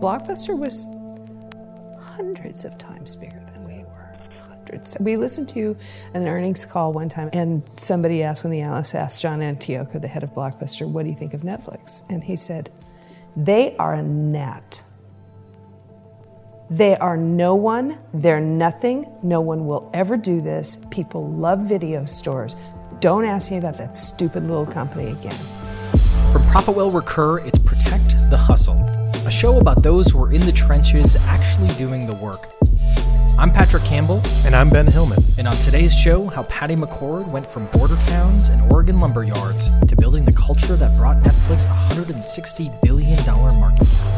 Blockbuster was hundreds of times bigger than we were. Hundreds. We listened to an earnings call one time, and somebody asked, when the analyst asked John Antioco, the head of Blockbuster, what do you think of Netflix? And he said, they are a gnat. They are no one, they're nothing. No one will ever do this. People love video stores. Don't ask me about that stupid little company again. From Profitwell Recur, it's Protect the Hustle, a show about those who are in the trenches actually doing the work. I'm Patrick Campbell. And I'm Ben Hillman. And on today's show, how Patty McCord went from border towns and Oregon lumber yards to building the culture that brought Netflix a $160 billion market cap.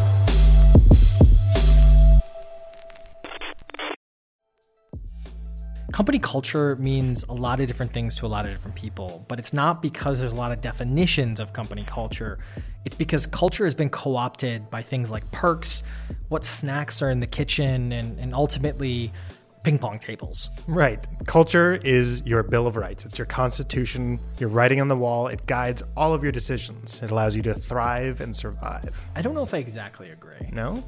Company culture means a lot of different things to a lot of different people, but it's not because there's a lot of definitions of company culture. It's because culture has been co opted by things like perks, what snacks are in the kitchen, and, and ultimately ping pong tables. Right. Culture is your Bill of Rights, it's your constitution, your writing on the wall. It guides all of your decisions, it allows you to thrive and survive. I don't know if I exactly agree. No?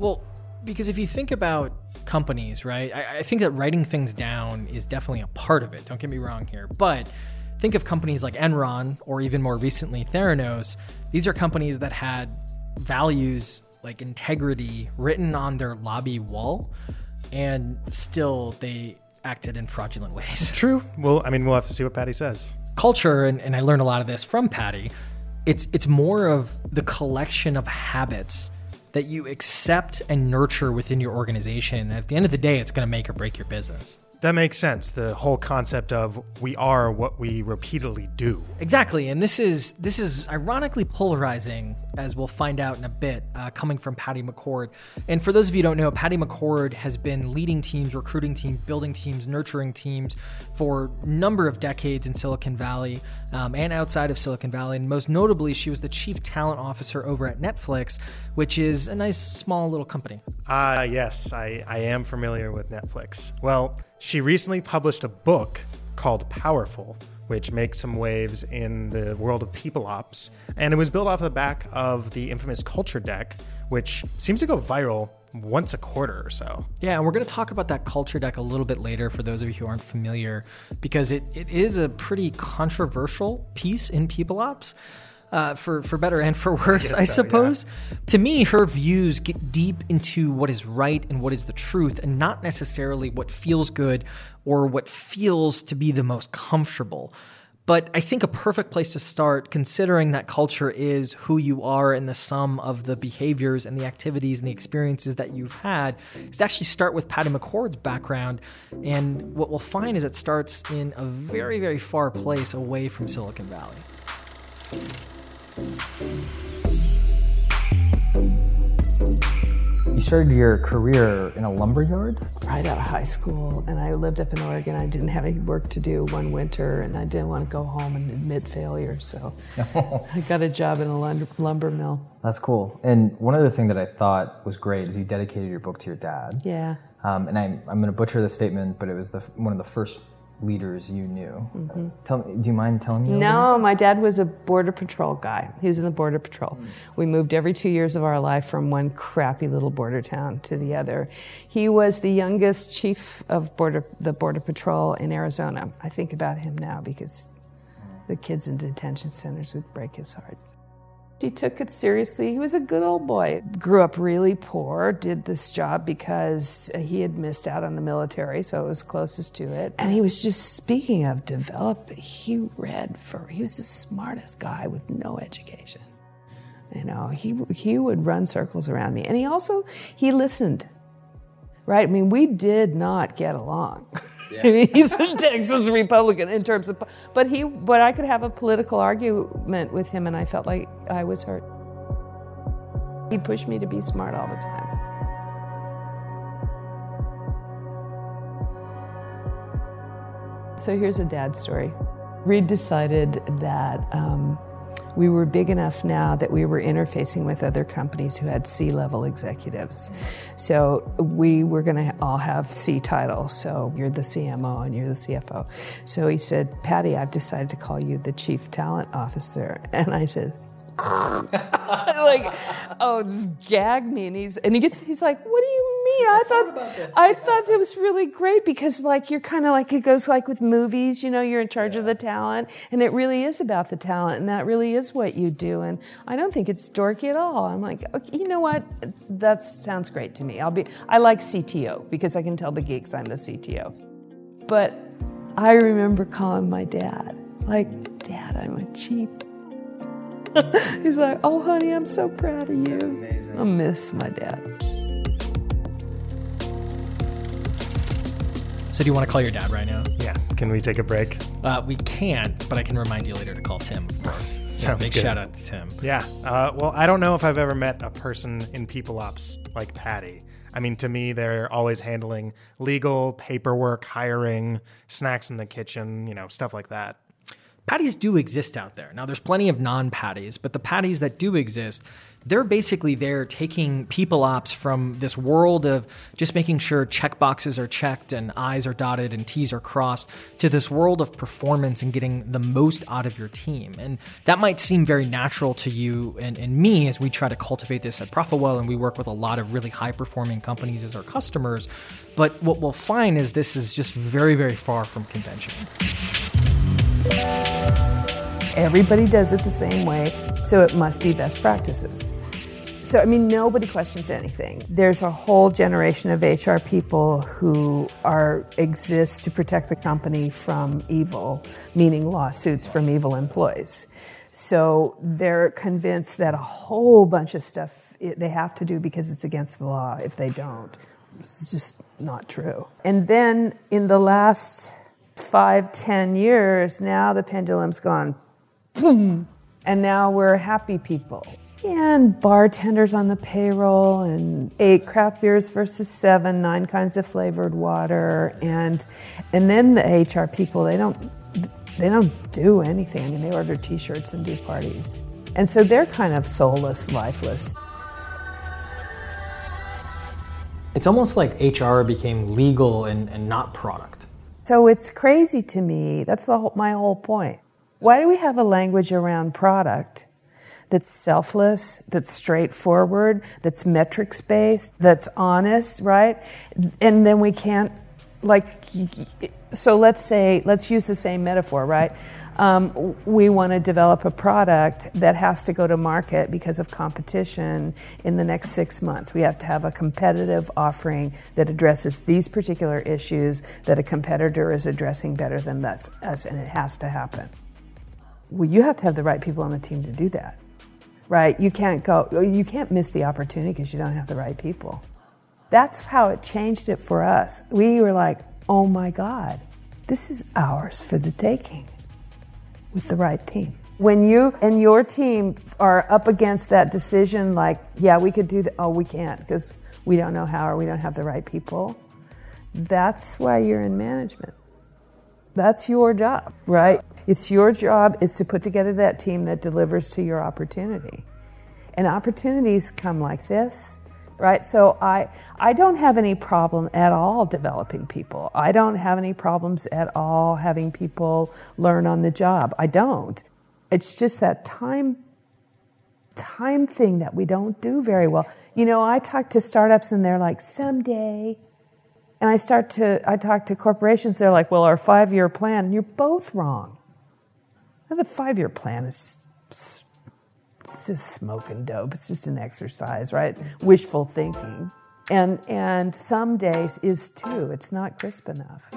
Well, because if you think about companies, right, I, I, think that writing things down is definitely a part of it. Don't get me wrong here. But think of companies like Enron or even more recently Theranos. These are companies that had values like integrity written on their lobby wall, and still they acted in fraudulent ways. True. Well, I mean, we'll have to see what Patty says. Culture, and, and I learned a lot of this from Patty. It's it's more of the collection of habits that you accept and nurture within your organization. And at the end of the day, it's going to make or break your business. That makes sense. The whole concept of we are what we repeatedly do. Exactly, and this is this is ironically polarizing, as we'll find out in a bit, uh, coming from Patty McCord. And for those of you who don't know, Patty McCord has been leading teams, recruiting teams, building teams, nurturing teams for a number of decades in Silicon Valley um, and outside of Silicon Valley. And most notably, she was the chief talent officer over at Netflix, which is a nice small little company. Ah, uh, yes, I, I am familiar with Netflix. Well. She recently published a book called Powerful, which makes some waves in the world of people ops. And it was built off the back of the infamous culture deck, which seems to go viral once a quarter or so. Yeah, and we're going to talk about that culture deck a little bit later for those of you who aren't familiar, because it, it is a pretty controversial piece in people ops uh, for for better and for worse, I, I suppose. So, yeah. To me, her views get deep into what is right and what is the truth, and not necessarily what feels good or what feels to be the most comfortable. But I think a perfect place to start, considering that culture is who you are and the sum of the behaviors and the activities and the experiences that you've had, is to actually start with Patty McCord's background. And what we'll find is it starts in a very, very far place away from Silicon Valley. You started your career in a lumber yard? Right out of high school, and I lived up in Oregon. I didn't have any work to do one winter, and I didn't want to go home and admit failure, so I got a job in a lumber mill. That's cool. And one other thing that I thought was great is you dedicated your book to your dad. Yeah. Um, and I'm, I'm going to butcher the statement, but it was the, one of the first leaders you knew. Mm-hmm. Tell do you mind telling me? No, my dad was a border patrol guy. He was in the border patrol. Mm. We moved every two years of our life from one crappy little border town to the other. He was the youngest chief of border the border patrol in Arizona. I think about him now because the kids in detention centers would break his heart. He took it seriously. He was a good old boy. Grew up really poor, did this job because he had missed out on the military, so it was closest to it. And he was just speaking of develop, he read for, he was the smartest guy with no education. You know, he, he would run circles around me. And he also, he listened right? I mean, we did not get along. Yeah. He's a Texas Republican in terms of, but he, but I could have a political argument with him, and I felt like I was hurt. He pushed me to be smart all the time. So here's a dad story. Reed decided that um, we were big enough now that we were interfacing with other companies who had C level executives. So we were going to all have C titles. So you're the CMO and you're the CFO. So he said, Patty, I've decided to call you the Chief Talent Officer. And I said, like, oh, gag me. And he's and he gets he's like, what do you mean? I thought I thought that was really great because like you're kind of like it goes like with movies, you know, you're in charge yeah. of the talent, and it really is about the talent, and that really is what you do. And I don't think it's dorky at all. I'm like, okay, you know what? That sounds great to me. I'll be. I like CTO because I can tell the geeks I'm the CTO. But I remember calling my dad, like, Dad, I'm a chief He's like, oh, honey, I'm so proud of you. I miss my dad. So, do you want to call your dad right now? Yeah. Can we take a break? Uh, we can't, but I can remind you later to call Tim, of course. Sounds big good. shout out to Tim. Yeah. Uh, well, I don't know if I've ever met a person in people ops like Patty. I mean, to me, they're always handling legal, paperwork, hiring, snacks in the kitchen, you know, stuff like that patties do exist out there. Now, there's plenty of non patties, but the patties that do exist, they're basically there taking people ops from this world of just making sure check boxes are checked and I's are dotted and T's are crossed to this world of performance and getting the most out of your team. And that might seem very natural to you and, and me as we try to cultivate this at Profitwell and we work with a lot of really high performing companies as our customers. But what we'll find is this is just very, very far from convention. Everybody does it the same way, so it must be best practices. So, I mean, nobody questions anything. There's a whole generation of HR people who are exist to protect the company from evil, meaning lawsuits from evil employees. So they're convinced that a whole bunch of stuff they have to do because it's against the law if they don't. It's just not true. And then in the last five, ten years, now the pendulum's gone boom, and now we're happy people. And bartenders on the payroll, and eight craft beers versus seven, nine kinds of flavored water, and and then the HR people they don't they don't do anything. I mean, they order T-shirts and do parties, and so they're kind of soulless, lifeless. It's almost like HR became legal and, and not product. So it's crazy to me. That's whole, my whole point. Why do we have a language around product that's selfless, that's straightforward, that's metrics based, that's honest, right? And then we can't, like, so let's say, let's use the same metaphor, right? Um, we want to develop a product that has to go to market because of competition in the next six months. We have to have a competitive offering that addresses these particular issues that a competitor is addressing better than us, us and it has to happen. Well, you have to have the right people on the team to do that, right? You can't go, you can't miss the opportunity because you don't have the right people. That's how it changed it for us. We were like, oh my God, this is ours for the taking with the right team. When you and your team are up against that decision, like, yeah, we could do that, oh, we can't because we don't know how or we don't have the right people, that's why you're in management. That's your job, right? It's your job is to put together that team that delivers to your opportunity. And opportunities come like this right? So I, I don't have any problem at all developing people. I don't have any problems at all having people learn on the job. I don't. It's just that time time thing that we don't do very well. You know, I talk to startups and they're like, someday. And I start to, I talk to corporations, they're like, well, our five year plan, and you're both wrong. the five year plan is it's just smoking dope. It's just an exercise, right? It's Wishful thinking. And, and some days is too. It's not crisp enough.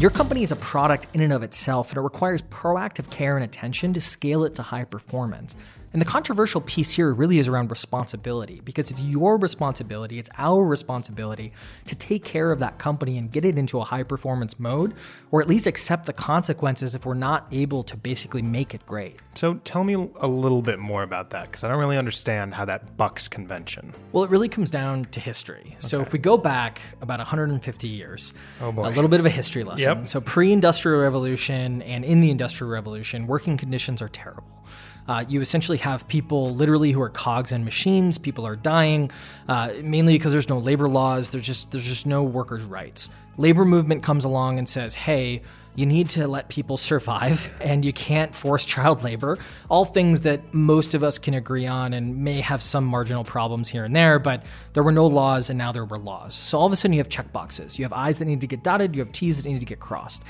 Your company is a product in and of itself, and it requires proactive care and attention to scale it to high performance. And the controversial piece here really is around responsibility because it's your responsibility, it's our responsibility to take care of that company and get it into a high performance mode, or at least accept the consequences if we're not able to basically make it great. So tell me a little bit more about that because I don't really understand how that bucks convention. Well, it really comes down to history. Okay. So if we go back about 150 years, oh a little bit of a history lesson. Yep. So pre industrial revolution and in the industrial revolution, working conditions are terrible. Uh, you essentially have people literally who are cogs in machines. People are dying, uh, mainly because there's no labor laws. There's just there's just no workers' rights. Labor movement comes along and says, "Hey, you need to let people survive and you can't force child labor. All things that most of us can agree on and may have some marginal problems here and there, but there were no laws and now there were laws. So all of a sudden you have checkboxes. You have I's that need to get dotted, you have T's that need to get crossed.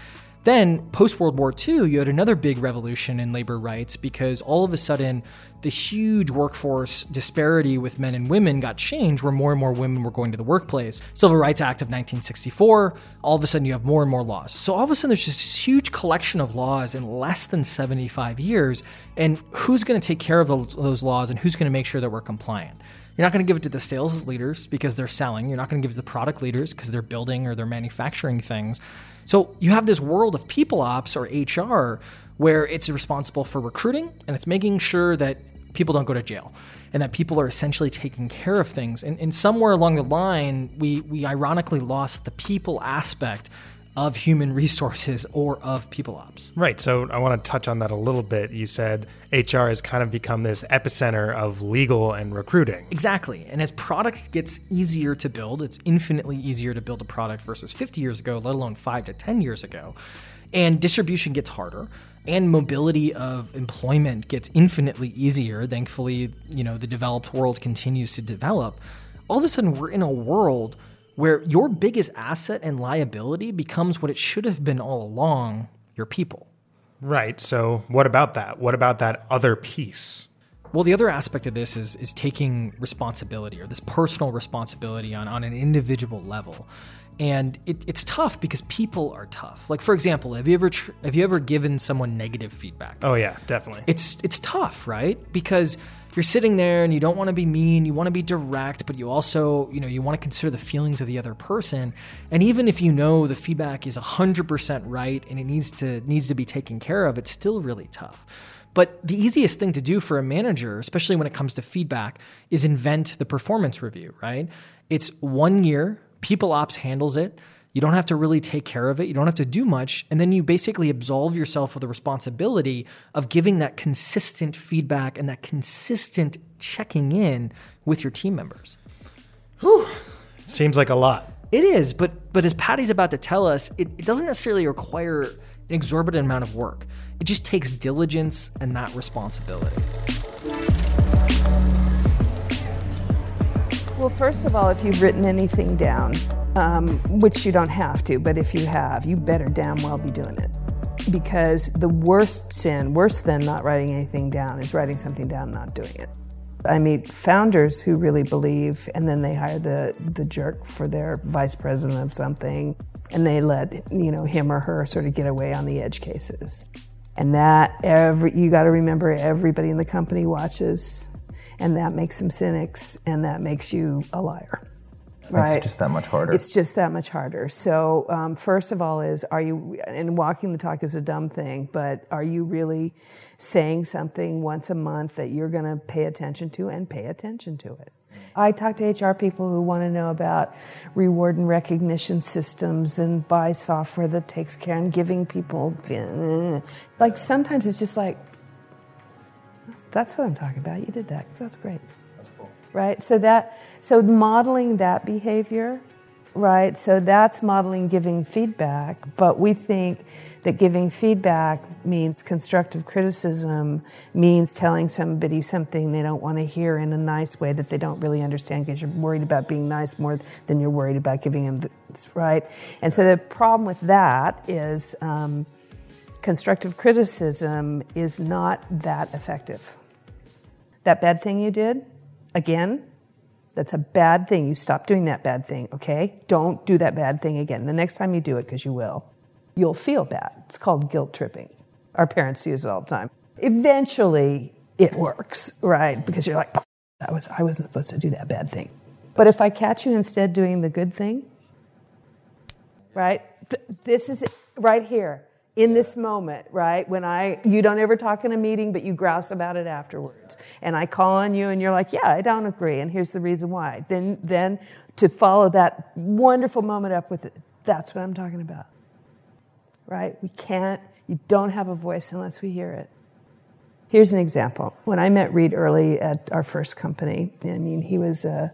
Then, post World War II, you had another big revolution in labor rights because all of a sudden, the huge workforce disparity with men and women got changed where more and more women were going to the workplace. Civil Rights Act of 1964, all of a sudden, you have more and more laws. So, all of a sudden, there's just this huge collection of laws in less than 75 years. And who's going to take care of those laws and who's going to make sure that we're compliant? You're not going to give it to the sales leaders because they're selling. You're not going to give it to the product leaders because they're building or they're manufacturing things. So you have this world of people ops or HR where it's responsible for recruiting and it's making sure that people don't go to jail and that people are essentially taking care of things. And, and somewhere along the line, we, we ironically lost the people aspect of human resources or of people ops. Right. So I want to touch on that a little bit. You said HR has kind of become this epicenter of legal and recruiting. Exactly. And as product gets easier to build, it's infinitely easier to build a product versus 50 years ago, let alone 5 to 10 years ago. And distribution gets harder and mobility of employment gets infinitely easier. Thankfully, you know, the developed world continues to develop. All of a sudden we're in a world where your biggest asset and liability becomes what it should have been all along your people. Right. So, what about that? What about that other piece? Well, the other aspect of this is is taking responsibility or this personal responsibility on, on an individual level. And it, it's tough because people are tough. Like for example, have you ever tr- have you ever given someone negative feedback? Oh yeah, definitely. It's it's tough, right? Because you're sitting there and you don't want to be mean, you want to be direct, but you also, you know, you want to consider the feelings of the other person. And even if you know the feedback is 100% right and it needs to needs to be taken care of, it's still really tough. But the easiest thing to do for a manager, especially when it comes to feedback, is invent the performance review, right? It's one year, people ops handles it you don't have to really take care of it. You don't have to do much. And then you basically absolve yourself of the responsibility of giving that consistent feedback and that consistent checking in with your team members. Whew. Seems like a lot. It is, but but as Patty's about to tell us, it, it doesn't necessarily require an exorbitant amount of work. It just takes diligence and that responsibility. Well, first of all, if you've written anything down, um, which you don't have to, but if you have, you better damn well be doing it. Because the worst sin, worse than not writing anything down, is writing something down and not doing it. I meet founders who really believe, and then they hire the, the jerk for their vice president of something, and they let you know him or her sort of get away on the edge cases. And that every you got to remember, everybody in the company watches and that makes them cynics, and that makes you a liar. Right. It's just that much harder. It's just that much harder. So, um, first of all, is are you, and walking the talk is a dumb thing, but are you really saying something once a month that you're going to pay attention to and pay attention to it? I talk to HR people who want to know about reward and recognition systems and buy software that takes care and giving people. Like sometimes it's just like, that's what I'm talking about. You did that. That's great. That's cool. Right? So that so modeling that behavior, right? So that's modeling giving feedback, but we think that giving feedback means constructive criticism, means telling somebody something they don't want to hear in a nice way that they don't really understand because you're worried about being nice more than you're worried about giving them this, right? And so the problem with that is um, constructive criticism is not that effective. That bad thing you did, again, that's a bad thing. You stop doing that bad thing, okay? Don't do that bad thing again. The next time you do it, because you will, you'll feel bad. It's called guilt tripping. Our parents use it all the time. Eventually, it works, right? Because you're like, that was I wasn't supposed to do that bad thing. But if I catch you instead doing the good thing, right? Th- this is right here in this moment, right? When I, you don't ever talk in a meeting, but you grouse about it afterwards. And I call on you and you're like, yeah, I don't agree. And here's the reason why. Then, then to follow that wonderful moment up with it, that's what I'm talking about. Right? We can't, you don't have a voice unless we hear it. Here's an example. When I met Reed early at our first company, I mean, he was a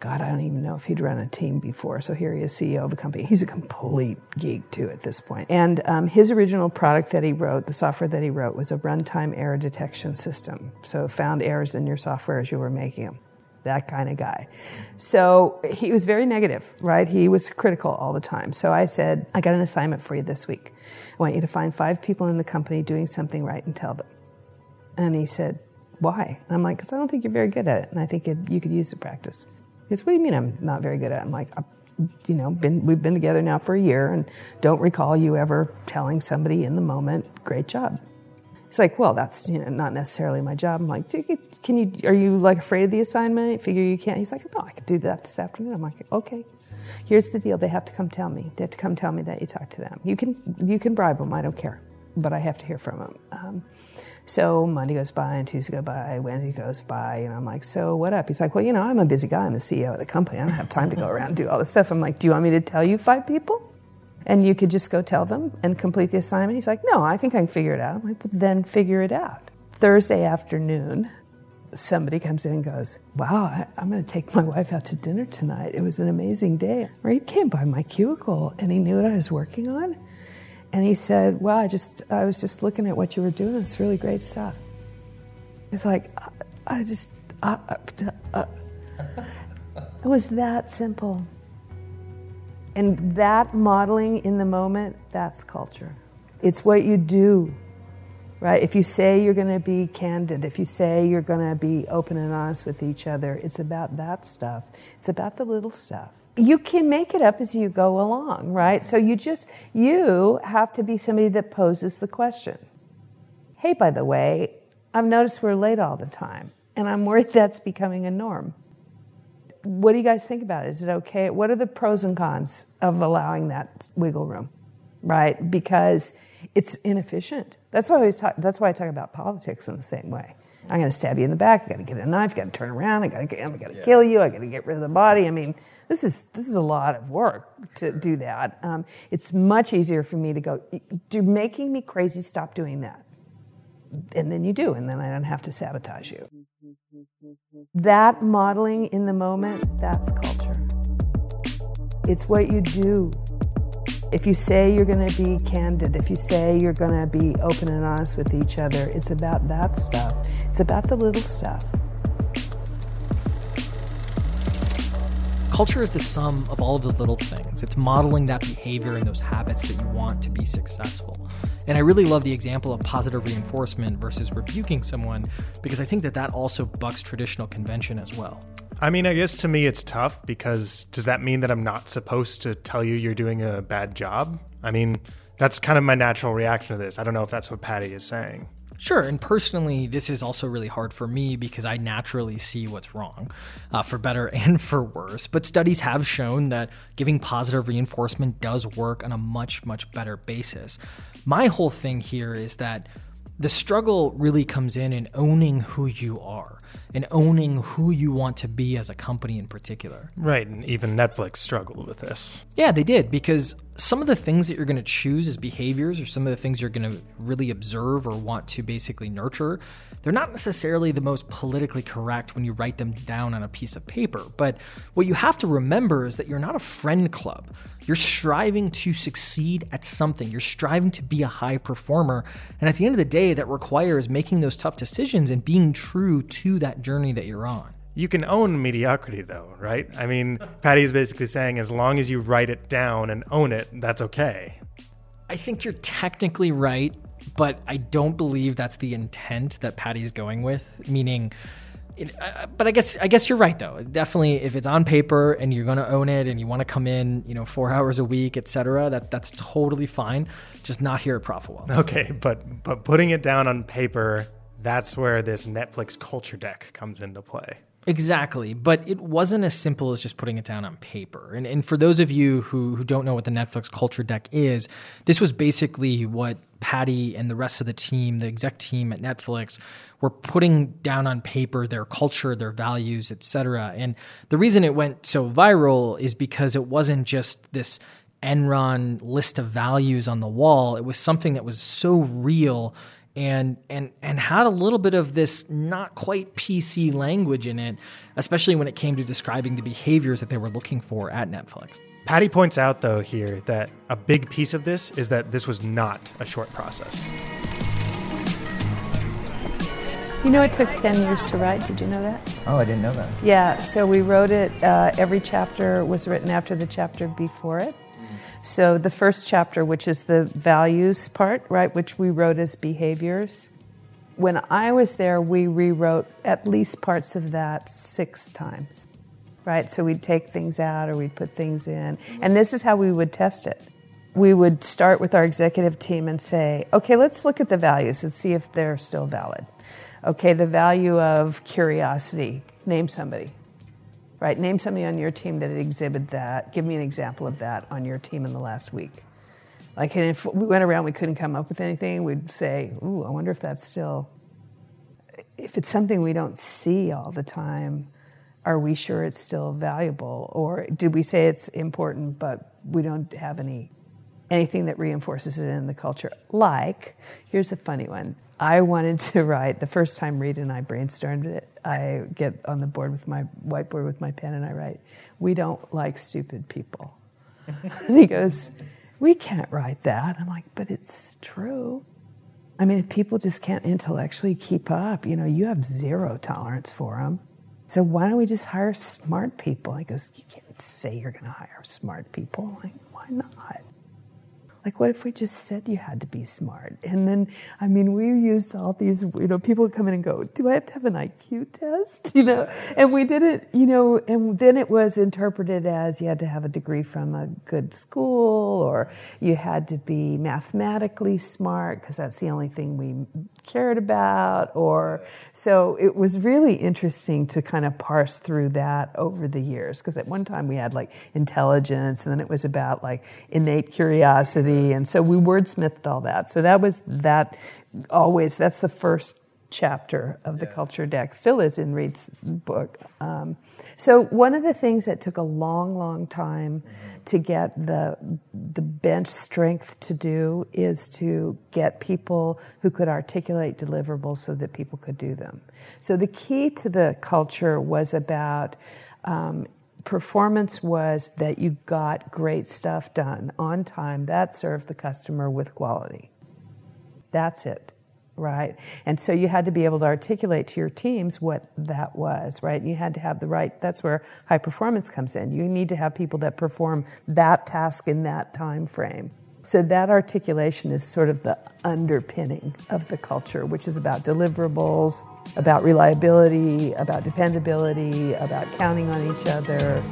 God, I don't even know if he'd run a team before. So here he is, CEO of a company. He's a complete geek too at this point. And um, his original product that he wrote, the software that he wrote, was a runtime error detection system. So found errors in your software as you were making them. That kind of guy. So he was very negative, right? He was critical all the time. So I said, I got an assignment for you this week. I want you to find five people in the company doing something right and tell them. And he said, Why? And I'm like, Because I don't think you're very good at it. And I think you could use the practice. Because what do you mean I'm not very good at it? I'm like, you know, been, we've been together now for a year and don't recall you ever telling somebody in the moment, great job. He's like, well, that's you know not necessarily my job. I'm like, can you? Are you like afraid of the assignment? Figure you can't? He's like, no, I could do that this afternoon. I'm like, okay. Here's the deal: they have to come tell me. They have to come tell me that you talked to them. You can you can bribe them. I don't care, but I have to hear from him. Um, so Monday goes by and Tuesday goes by, Wednesday goes by, and I'm like, so what up? He's like, well, you know, I'm a busy guy. I'm the CEO of the company. I don't have time to go around and do all this stuff. I'm like, do you want me to tell you five people? And you could just go tell them and complete the assignment. He's like, no, I think I can figure it out. I'm like, well, then figure it out. Thursday afternoon, somebody comes in and goes, Wow, I, am going to take my wife out to dinner tonight. It was an amazing day. He came by my cubicle and he knew what I was working on. And he said, Well, I just I was just looking at what you were doing. It's really great stuff. It's like I, I just uh, it was that simple. And that modeling in the moment, that's culture. It's what you do, right? If you say you're going to be candid, if you say you're going to be open and honest with each other, it's about that stuff. It's about the little stuff you can make it up as you go along, right? So you just, you have to be somebody that poses the question. Hey, by the way, I've noticed we're late all the time, and I'm worried that's becoming a norm. What do you guys think about it? Is it okay? What are the pros and cons of allowing that wiggle room, right? Because it's inefficient. That's why I always talk, that's why I talk about politics in the same way. I'm going to stab you in the back. I got to get a knife. Got to turn around. I got to. I got to kill you. I got to get rid of the body. I mean, this is this is a lot of work to do that. Um, it's much easier for me to go. You're making me crazy. Stop doing that. And then you do, and then I don't have to sabotage you. That modeling in the moment, that's culture. It's what you do if you say you're going to be candid, if you say you're going to be open and honest with each other, it's about that stuff. It's about the little stuff. Culture is the sum of all of the little things. It's modeling that behavior and those habits that you want to be successful. And I really love the example of positive reinforcement versus rebuking someone because I think that that also bucks traditional convention as well. I mean, I guess to me it's tough because does that mean that I'm not supposed to tell you you're doing a bad job? I mean, that's kind of my natural reaction to this. I don't know if that's what Patty is saying. Sure, and personally, this is also really hard for me because I naturally see what's wrong, uh, for better and for worse. But studies have shown that giving positive reinforcement does work on a much, much better basis. My whole thing here is that the struggle really comes in in owning who you are and owning who you want to be as a company in particular. Right, and even Netflix struggled with this. Yeah, they did because some of the things that you're going to choose as behaviors or some of the things you're going to really observe or want to basically nurture, they're not necessarily the most politically correct when you write them down on a piece of paper. But what you have to remember is that you're not a friend club. You're striving to succeed at something. You're striving to be a high performer. And at the end of the day, that requires making those tough decisions and being true to that journey that you're on. You can own mediocrity, though, right? I mean, Patty's basically saying as long as you write it down and own it, that's okay. I think you're technically right, but I don't believe that's the intent that Patty's going with. Meaning, it, uh, but I guess I guess you're right though. Definitely, if it's on paper and you're going to own it and you want to come in, you know, four hours a week, etc., that that's totally fine. Just not here at Profitwell. Okay, but but putting it down on paper, that's where this Netflix culture deck comes into play. Exactly. But it wasn't as simple as just putting it down on paper. And, and for those of you who, who don't know what the Netflix culture deck is, this was basically what Patty and the rest of the team, the exec team at Netflix, were putting down on paper their culture, their values, etc. And the reason it went so viral is because it wasn't just this Enron list of values on the wall. It was something that was so real and and and had a little bit of this not quite PC language in it, especially when it came to describing the behaviors that they were looking for at Netflix. Patty points out, though, here that a big piece of this is that this was not a short process. You know, it took 10 years to write. Did you know that? Oh, I didn't know that. Yeah, so we wrote it, uh, every chapter was written after the chapter before it. So the first chapter, which is the values part, right, which we wrote as behaviors. When I was there, we rewrote at least parts of that six times, right? So we'd take things out or we'd put things in. And this is how we would test it. We would start with our executive team and say, okay, let's look at the values and see if they're still valid. Okay, the value of curiosity. Name somebody. Right? Name somebody on your team that exhibited that. Give me an example of that on your team in the last week. Like, and if we went around, we couldn't come up with anything, we'd say, Ooh, I wonder if that's still. If it's something we don't see all the time, are we sure it's still valuable? Or did we say it's important, but we don't have any anything that reinforces it in the culture? Like, here's a funny one. I wanted to write the first time Reed and I brainstormed it. I get on the board with my whiteboard with my pen and I write, "We don't like stupid people." and he goes, "We can't write that." I'm like, "But it's true." I mean, if people just can't intellectually keep up, you know, you have zero tolerance for them. So why don't we just hire smart people? He goes, "You can't say you're going to hire smart people. Like, why not?" Like, what if we just said you had to be smart? And then, I mean, we used all these, you know, people would come in and go, Do I have to have an IQ test? You know, and we did it, you know, and then it was interpreted as you had to have a degree from a good school or you had to be mathematically smart because that's the only thing we cared about. Or so it was really interesting to kind of parse through that over the years because at one time we had like intelligence and then it was about like innate curiosity and so we wordsmithed all that. So that was that always, that's the first chapter of the yeah. culture deck, still is in Reed's book. Um, so one of the things that took a long, long time mm-hmm. to get the the bench strength to do is to get people who could articulate deliverables so that people could do them. So the key to the culture was about um, performance was that you got great stuff done on time that served the customer with quality. That's it, right? And so you had to be able to articulate to your teams what that was, right? You had to have the right, that's where high performance comes in. You need to have people that perform that task in that time frame. So that articulation is sort of the underpinning of the culture, which is about deliverables, about reliability, about dependability, about counting on each other.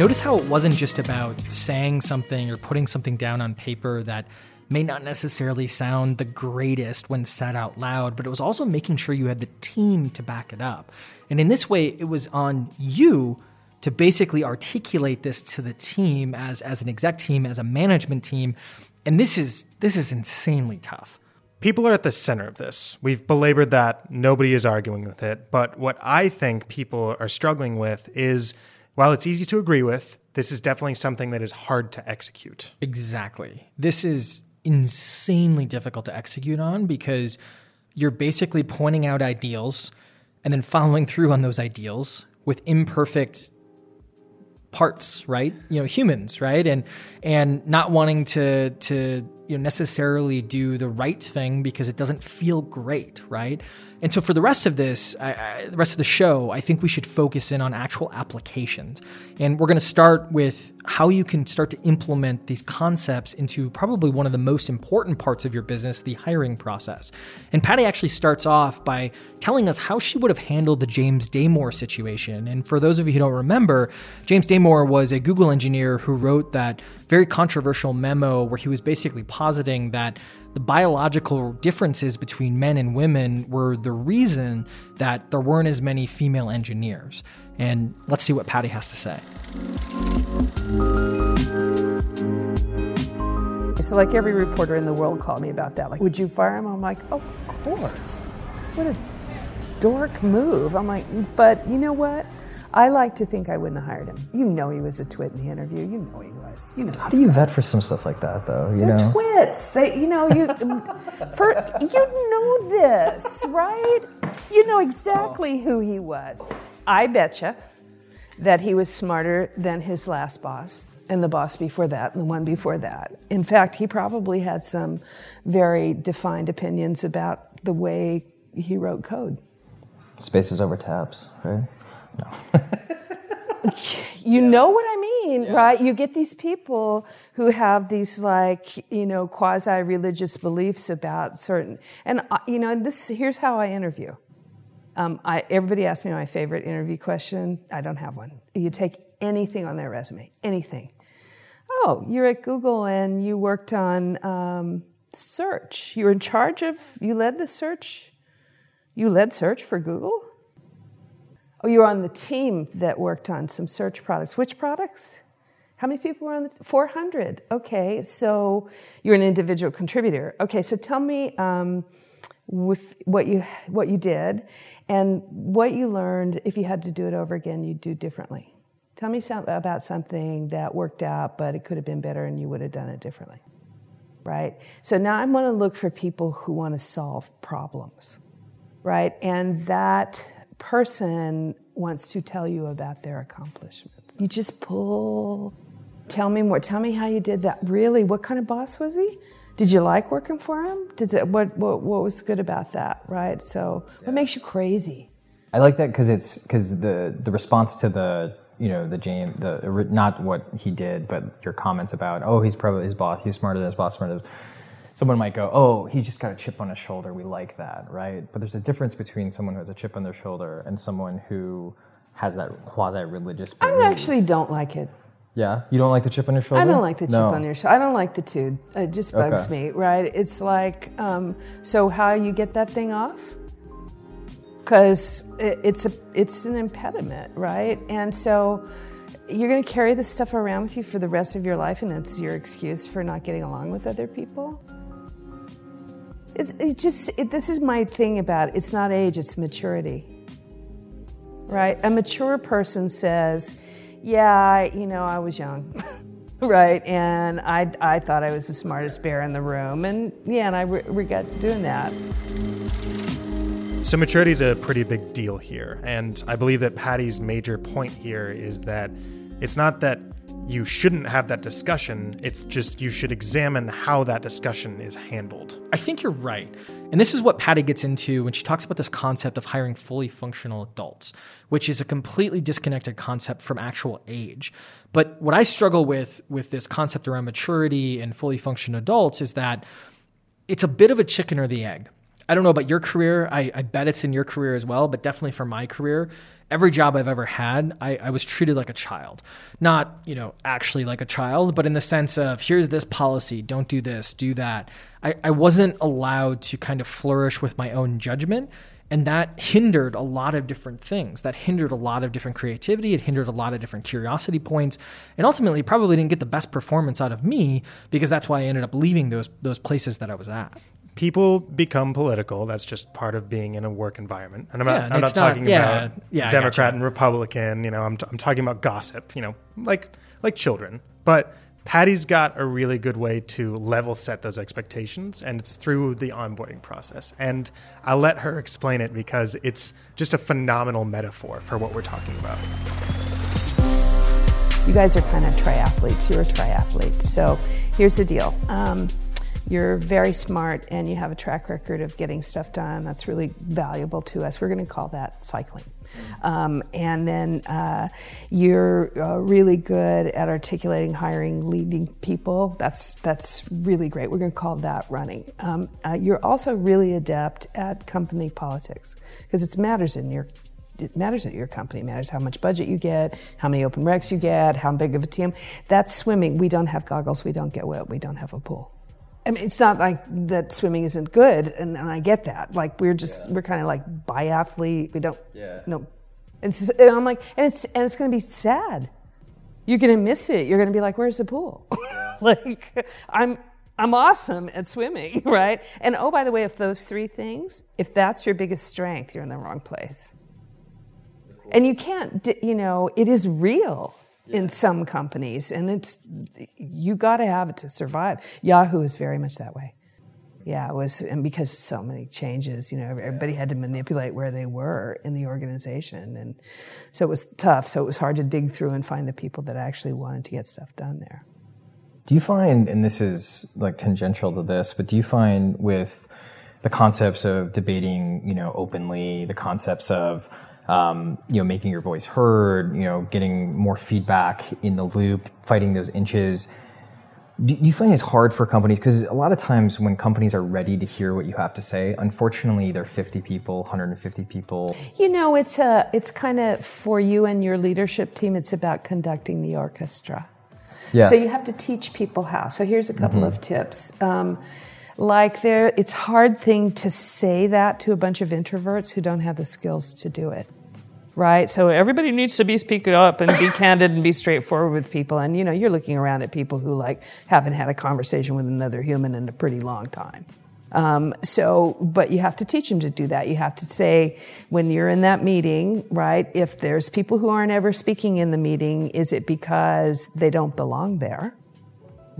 Notice how it wasn't just about saying something or putting something down on paper that may not necessarily sound the greatest when said out loud, but it was also making sure you had the team to back it up. And in this way, it was on you to basically articulate this to the team as as an exec team, as a management team. And this is this is insanely tough. People are at the center of this. We've belabored that. Nobody is arguing with it. But what I think people are struggling with is while it's easy to agree with, this is definitely something that is hard to execute. Exactly. This is insanely difficult to execute on because you're basically pointing out ideals and then following through on those ideals with imperfect parts, right? You know, humans, right? And and not wanting to to you know necessarily do the right thing because it doesn't feel great, right? And so for the rest of this, I, I, the rest of the show, I think we should focus in on actual applications. And we're going to start with how you can start to implement these concepts into probably one of the most important parts of your business, the hiring process. And Patty actually starts off by telling us how she would have handled the James Damore situation. And for those of you who don't remember, James Damore was a Google engineer who wrote that very controversial memo where he was basically positing that the biological differences between men and women were the reason that there weren't as many female engineers. And let's see what Patty has to say. So, like every reporter in the world called me about that. Like, would you fire him? I'm like, of course. What a dork move. I'm like, but you know what? I like to think I wouldn't have hired him. You know he was a twit in the interview. You know he was. You know. How do you guys. vet for some stuff like that, though? You They're know, twits. They, you know, you for you know this, right? You know exactly who he was. I betcha that he was smarter than his last boss and the boss before that and the one before that. In fact, he probably had some very defined opinions about the way he wrote code. Spaces over tabs, right? No. you yeah. know what I mean, yeah. right? You get these people who have these like, you know, quasi religious beliefs about certain, and uh, you know, this here's how I interview. Um, I, everybody asks me my favorite interview question. I don't have one. You take anything on their resume, anything. Oh, you're at Google and you worked on um, search. You're in charge of, you led the search. You led search for Google? Oh, you were on the team that worked on some search products. Which products? How many people were on the 400. Okay, so you're an individual contributor. Okay, so tell me um, with what you what you did and what you learned. If you had to do it over again, you'd do differently. Tell me some, about something that worked out, but it could have been better, and you would have done it differently. Right. So now I want to look for people who want to solve problems. Right, and that person wants to tell you about their accomplishments. You just pull. Tell me more. Tell me how you did that. Really, what kind of boss was he? Did you like working for him? Did it, what, what what was good about that? Right. So, yeah. what makes you crazy? I like that because it's because the the response to the you know the James the not what he did, but your comments about oh he's probably his boss, he's smarter than his boss, smarter than someone might go, oh, he's just got a chip on his shoulder. We like that, right? But there's a difference between someone who has a chip on their shoulder and someone who has that quasi-religious. Belief. I actually don't like it. Yeah, you don't like the chip on your shoulder. I don't like the chip no. on your shoulder. I don't like the tube. It just bugs okay. me, right? It's like, um, so how you get that thing off? Because it, it's a it's an impediment, right? And so you're going to carry this stuff around with you for the rest of your life, and it's your excuse for not getting along with other people. It's it just it, this is my thing about it. It's not age, it's maturity. Right? A mature person says, "Yeah, you know, I was young." right? And I, I thought I was the smartest bear in the room. And yeah, and I re- regret doing that. So, maturity is a pretty big deal here. And I believe that Patty's major point here is that it's not that you shouldn't have that discussion. It's just you should examine how that discussion is handled. I think you're right. And this is what Patty gets into when she talks about this concept of hiring fully functional adults, which is a completely disconnected concept from actual age. But what I struggle with with this concept around maturity and fully functional adults is that it's a bit of a chicken or the egg. I don't know about your career. I, I bet it's in your career as well, but definitely for my career, every job I've ever had, I, I, was treated like a child. Not, you know, actually like a child, but in the sense of here's this policy, don't do this, do that. I, I wasn't allowed to kind of flourish with my own judgment. And that hindered a lot of different things. That hindered a lot of different creativity. It hindered a lot of different curiosity points. And ultimately probably didn't get the best performance out of me because that's why I ended up leaving those those places that I was at people become political. That's just part of being in a work environment. And I'm yeah, not, I'm not talking not, yeah, about yeah, Democrat and Republican. You know, I'm, t- I'm talking about gossip. You know, like like children. But Patty's got a really good way to level set those expectations, and it's through the onboarding process. And I'll let her explain it because it's just a phenomenal metaphor for what we're talking about. You guys are kind of triathletes. You're a triathlete. So here's the deal. Um, you're very smart and you have a track record of getting stuff done. That's really valuable to us. We're going to call that cycling. Um, and then uh, you're uh, really good at articulating, hiring, leading people. That's that's really great. We're going to call that running. Um, uh, you're also really adept at company politics because it matters in your it matters at your company. It matters how much budget you get, how many open recs you get, how big of a team. That's swimming. We don't have goggles. We don't get wet. We don't have a pool. I mean, it's not like that swimming isn't good, and, and I get that. Like we're just yeah. we're kind of like biathlete. We don't. Yeah. No. And, and I'm like, and it's and it's going to be sad. You're going to miss it. You're going to be like, "Where's the pool?" Yeah. like I'm I'm awesome at swimming, right? And oh, by the way, if those three things, if that's your biggest strength, you're in the wrong place. And you can't, you know, it is real in some companies, and it's you got to have it to survive. Yahoo is very much that way. Yeah, it was, and because so many changes, you know, everybody had to manipulate where they were in the organization, and so it was tough. So it was hard to dig through and find the people that actually wanted to get stuff done there. Do you find, and this is like tangential to this, but do you find with the concepts of debating, you know, openly, the concepts of um, you know, making your voice heard, you know, getting more feedback in the loop, fighting those inches. Do, you find it's hard for companies? Because a lot of times when companies are ready to hear what you have to say, unfortunately, they're 50 people, 150 people. You know, it's a, it's kind of for you and your leadership team. It's about conducting the orchestra. Yeah. So you have to teach people how. So here's a couple of tips. Um, like there, it's hard thing to say that to a bunch of introverts who don't have the skills to do it. Right? So everybody needs to be speaking up and be candid and be straightforward with people. And you know, you're looking around at people who like haven't had a conversation with another human in a pretty long time. Um, so, but you have to teach them to do that. You have to say when you're in that meeting, right? If there's people who aren't ever speaking in the meeting, is it because they don't belong there?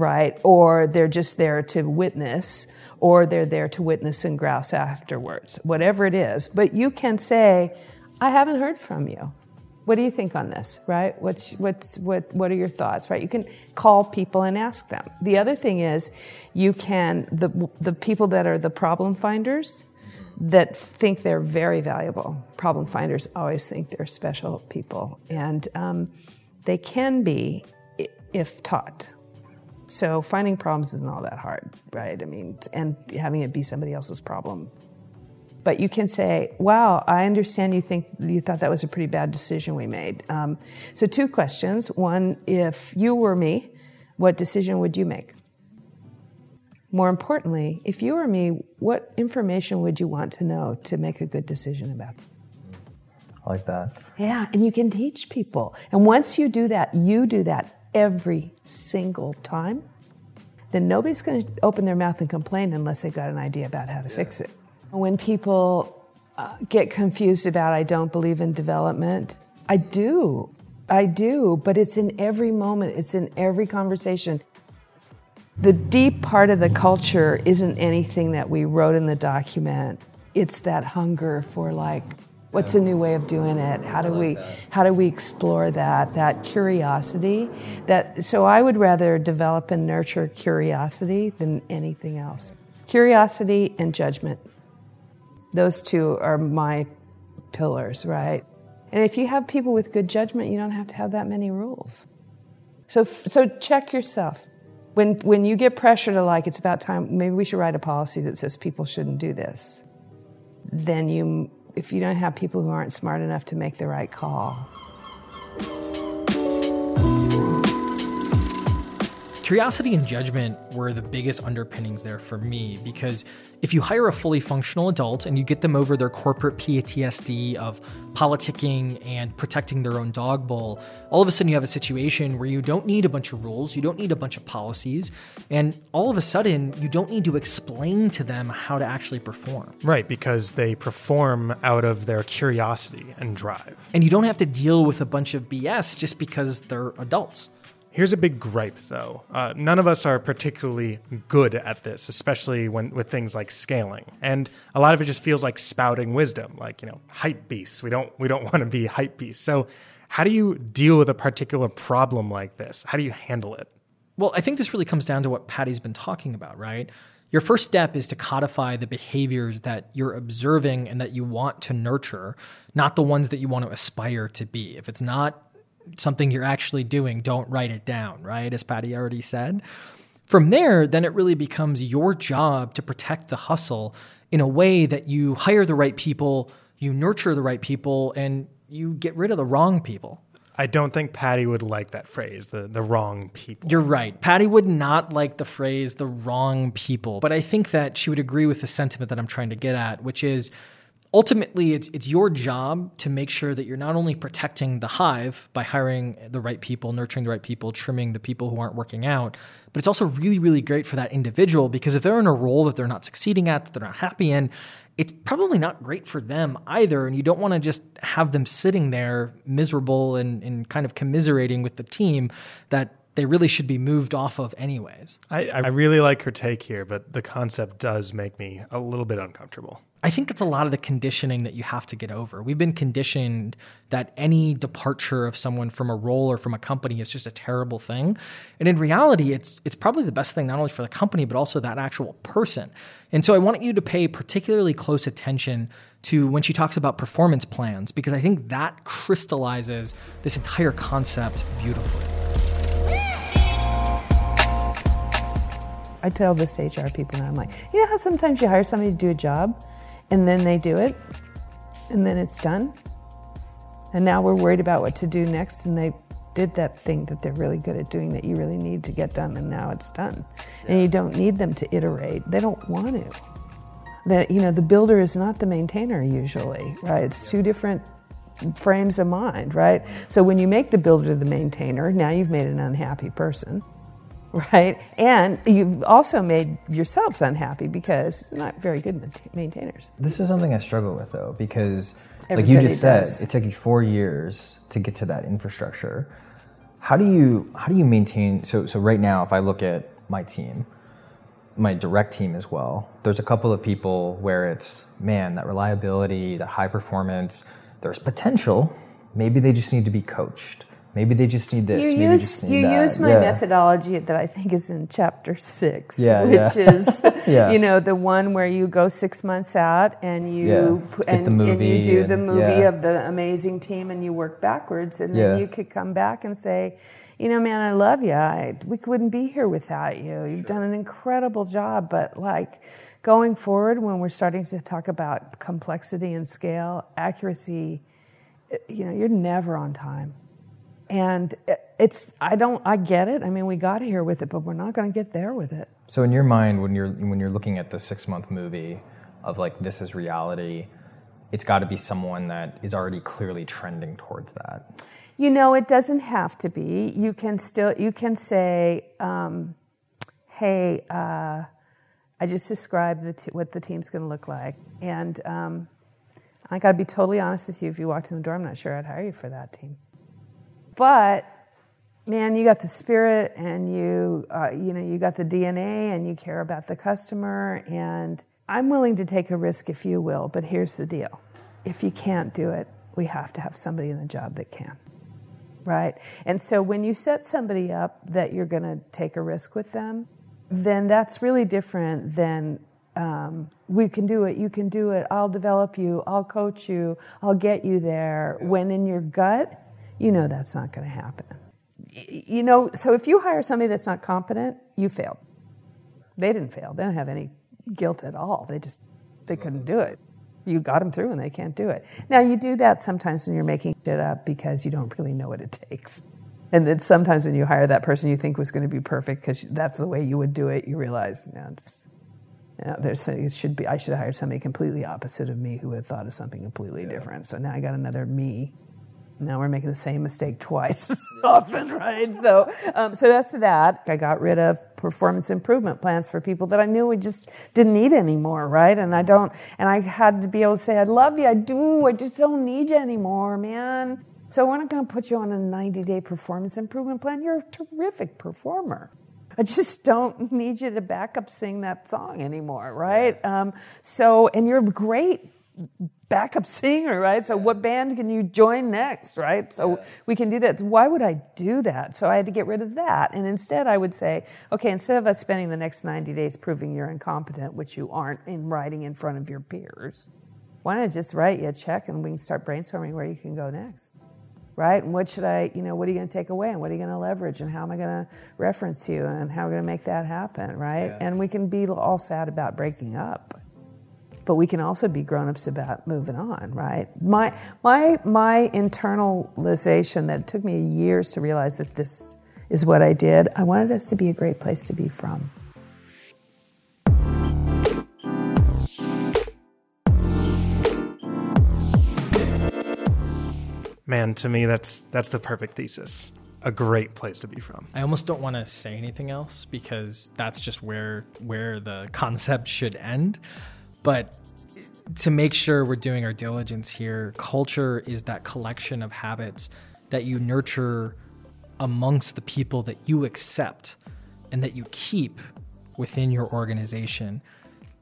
Right? Or they're just there to witness, or they're there to witness and grouse afterwards, whatever it is. But you can say, I haven't heard from you. What do you think on this, right? What's, what's, what, what are your thoughts, right? You can call people and ask them. The other thing is, you can, the, the people that are the problem finders, that think they're very valuable. Problem finders always think they're special people, and um, they can be if taught. So finding problems isn't all that hard, right? I mean, and having it be somebody else's problem. But you can say, "Wow, I understand you think you thought that was a pretty bad decision we made." Um, so two questions: one, if you were me, what decision would you make? More importantly, if you were me, what information would you want to know to make a good decision about? I like that. Yeah, and you can teach people. And once you do that, you do that every single time, then nobody's going to open their mouth and complain unless they've got an idea about how to fix it. When people uh, get confused about, I don't believe in development, I do. I do, but it's in every moment, it's in every conversation. The deep part of the culture isn't anything that we wrote in the document. It's that hunger for like What's a new way of doing it? How do we how do we explore that? That curiosity. That so I would rather develop and nurture curiosity than anything else. Curiosity and judgment. Those two are my pillars, right? And if you have people with good judgment, you don't have to have that many rules. So so check yourself. When when you get pressure to like it's about time maybe we should write a policy that says people shouldn't do this. Then you if you don't have people who aren't smart enough to make the right call. Curiosity and judgment were the biggest underpinnings there for me because if you hire a fully functional adult and you get them over their corporate PTSD of politicking and protecting their own dog bowl, all of a sudden you have a situation where you don't need a bunch of rules, you don't need a bunch of policies, and all of a sudden you don't need to explain to them how to actually perform. Right, because they perform out of their curiosity and drive. And you don't have to deal with a bunch of BS just because they're adults. Here's a big gripe, though. Uh, none of us are particularly good at this, especially when with things like scaling, and a lot of it just feels like spouting wisdom, like you know, hype beasts. We don't we don't want to be hype beasts. So, how do you deal with a particular problem like this? How do you handle it? Well, I think this really comes down to what Patty's been talking about, right? Your first step is to codify the behaviors that you're observing and that you want to nurture, not the ones that you want to aspire to be. If it's not something you're actually doing, don't write it down, right? As Patty already said. From there, then it really becomes your job to protect the hustle in a way that you hire the right people, you nurture the right people, and you get rid of the wrong people. I don't think Patty would like that phrase, the, the wrong people. You're right. Patty would not like the phrase the wrong people, but I think that she would agree with the sentiment that I'm trying to get at, which is ultimately it's it's your job to make sure that you're not only protecting the hive by hiring the right people, nurturing the right people, trimming the people who aren't working out, but it's also really really great for that individual because if they're in a role that they're not succeeding at, that they're not happy in, it's probably not great for them either. And you don't want to just have them sitting there miserable and, and kind of commiserating with the team that they really should be moved off of anyways. I, I really like her take here, but the concept does make me a little bit uncomfortable. I think it's a lot of the conditioning that you have to get over. We've been conditioned that any departure of someone from a role or from a company is just a terrible thing. And in reality, it's it's probably the best thing not only for the company but also that actual person. And so I want you to pay particularly close attention to when she talks about performance plans because I think that crystallizes this entire concept beautifully. I tell this to HR people now, I'm like, you know how sometimes you hire somebody to do a job and then they do it and then it's done? And now we're worried about what to do next and they did that thing that they're really good at doing that you really need to get done and now it's done. And you don't need them to iterate. They don't want to. That you know, the builder is not the maintainer usually, right? It's two different frames of mind, right? So when you make the builder the maintainer, now you've made an unhappy person right? And you've also made yourselves unhappy because you're not very good maintainers. This is something I struggle with though, because Everybody like you just does. said, it took you four years to get to that infrastructure. How do you how do you maintain? So so right now, if I look at my team, my direct team as well, there's a couple of people where it's man that reliability, that high performance. There's potential. Maybe they just need to be coached Maybe they just need this. You Maybe use you that. use my yeah. methodology that I think is in chapter six, yeah, which yeah. is you know the one where you go six months out and you and, and, you do the movie of the amazing team and you work backwards and then you could come back and say, you know, man, I love you. I, we wouldn't be here without you. You've sure. done an incredible job, but like going forward when we're starting to talk about complexity and scale, accuracy, eh, you know, you're never on time and it's I don't I get it. I mean, we got here with it, but we're not going to get there with it. So in your mind, when you're when you're looking at the six month movie of like this is reality, it's got to be someone that is already clearly trending towards that. You know, it doesn't have to be. You can still you can say, um, "Hey, uh, I just described the t- what the team's going to look like," and um, I got to be totally honest with you. If you walked in the door, I'm not sure I'd hire you for that team. But man, you got the spirit, and you uh, you know you got the DNA, and you care about the customer. And I'm willing to take a risk, if you will. But here's the deal: if you can't do it, we have to have somebody in the job that can. Right? And so when you set somebody up that you're going to take a risk with them, then that's really different than um, we can do it, you can do it, I'll develop you, I'll coach you, I'll get you there. When in your gut, you know that's not going to happen. You know, so if you hire somebody that's not competent, you failed. They didn't fail. They don't have any guilt at all. They just they couldn't do it. You got them through and they can't do it. Now you do that sometimes when you're making shit up because you don't really know what it takes. And then sometimes when you hire that person you think was going to be perfect because that's the way you would do it, you realize, know, it's, you know, there's it should be I should have hired somebody completely opposite of me who would have thought of something completely yeah. different. So now I got another me now we're making the same mistake twice as often, right? So, um, so that's that. I got rid of performance improvement plans for people that I knew we just didn't need anymore, right? And I don't, and I had to be able to say, I love you, I do, I just don't need you anymore, man. So we're not going to put you on a 90 day performance improvement plan. You're a terrific performer. I just don't need you to back up sing that song anymore, right? Um, so, and you're great backup singer, right? So what band can you join next, right? So yeah. we can do that. Why would I do that? So I had to get rid of that. And instead I would say, okay, instead of us spending the next 90 days proving you're incompetent, which you aren't in writing in front of your peers, why don't I just write you a check and we can start brainstorming where you can go next? Right? And what should I, you know, what are you going to take away and what are you going to leverage and how am I going to reference you and how are we going to make that happen, right? Yeah. And we can be all sad about breaking up but we can also be grown-ups about moving on right my my my internalization that took me years to realize that this is what i did i wanted us to be a great place to be from Man, to me, that's that's the perfect thesis. A great place to be from. I almost don't want to say anything else because that's just where where the concept should end. But to make sure we're doing our diligence here, culture is that collection of habits that you nurture amongst the people that you accept and that you keep within your organization.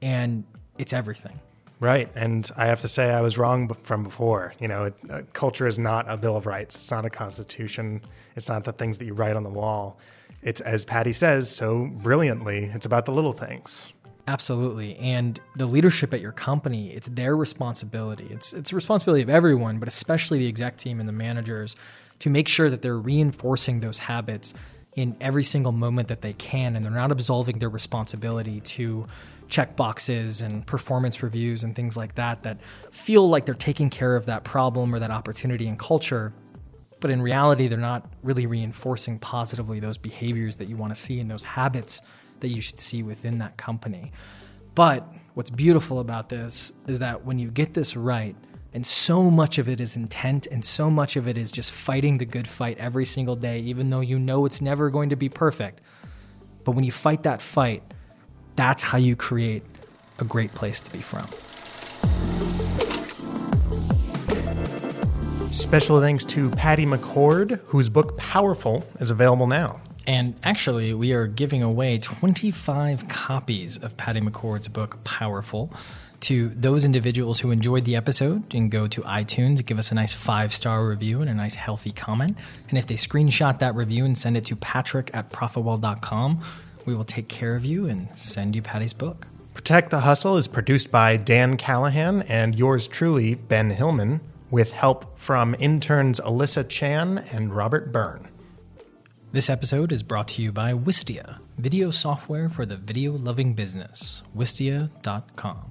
And it's everything. Right. And I have to say, I was wrong from before. You know, it, uh, culture is not a Bill of Rights, it's not a constitution, it's not the things that you write on the wall. It's, as Patty says so brilliantly, it's about the little things. Absolutely. And the leadership at your company, it's their responsibility. It's it's the responsibility of everyone, but especially the exec team and the managers to make sure that they're reinforcing those habits in every single moment that they can and they're not absolving their responsibility to check boxes and performance reviews and things like that that feel like they're taking care of that problem or that opportunity in culture but in reality they're not really reinforcing positively those behaviors that you want to see and those habits that you should see within that company but what's beautiful about this is that when you get this right and so much of it is intent and so much of it is just fighting the good fight every single day even though you know it's never going to be perfect but when you fight that fight that's how you create a great place to be from. Special thanks to Patty McCord, whose book Powerful is available now. And actually, we are giving away 25 copies of Patty McCord's book Powerful to those individuals who enjoyed the episode and go to iTunes, give us a nice five star review and a nice healthy comment. And if they screenshot that review and send it to patrick at profitwell.com, we will take care of you and send you Patty's book. Protect the Hustle is produced by Dan Callahan and yours truly, Ben Hillman, with help from interns Alyssa Chan and Robert Byrne. This episode is brought to you by Wistia, video software for the video loving business. Wistia.com.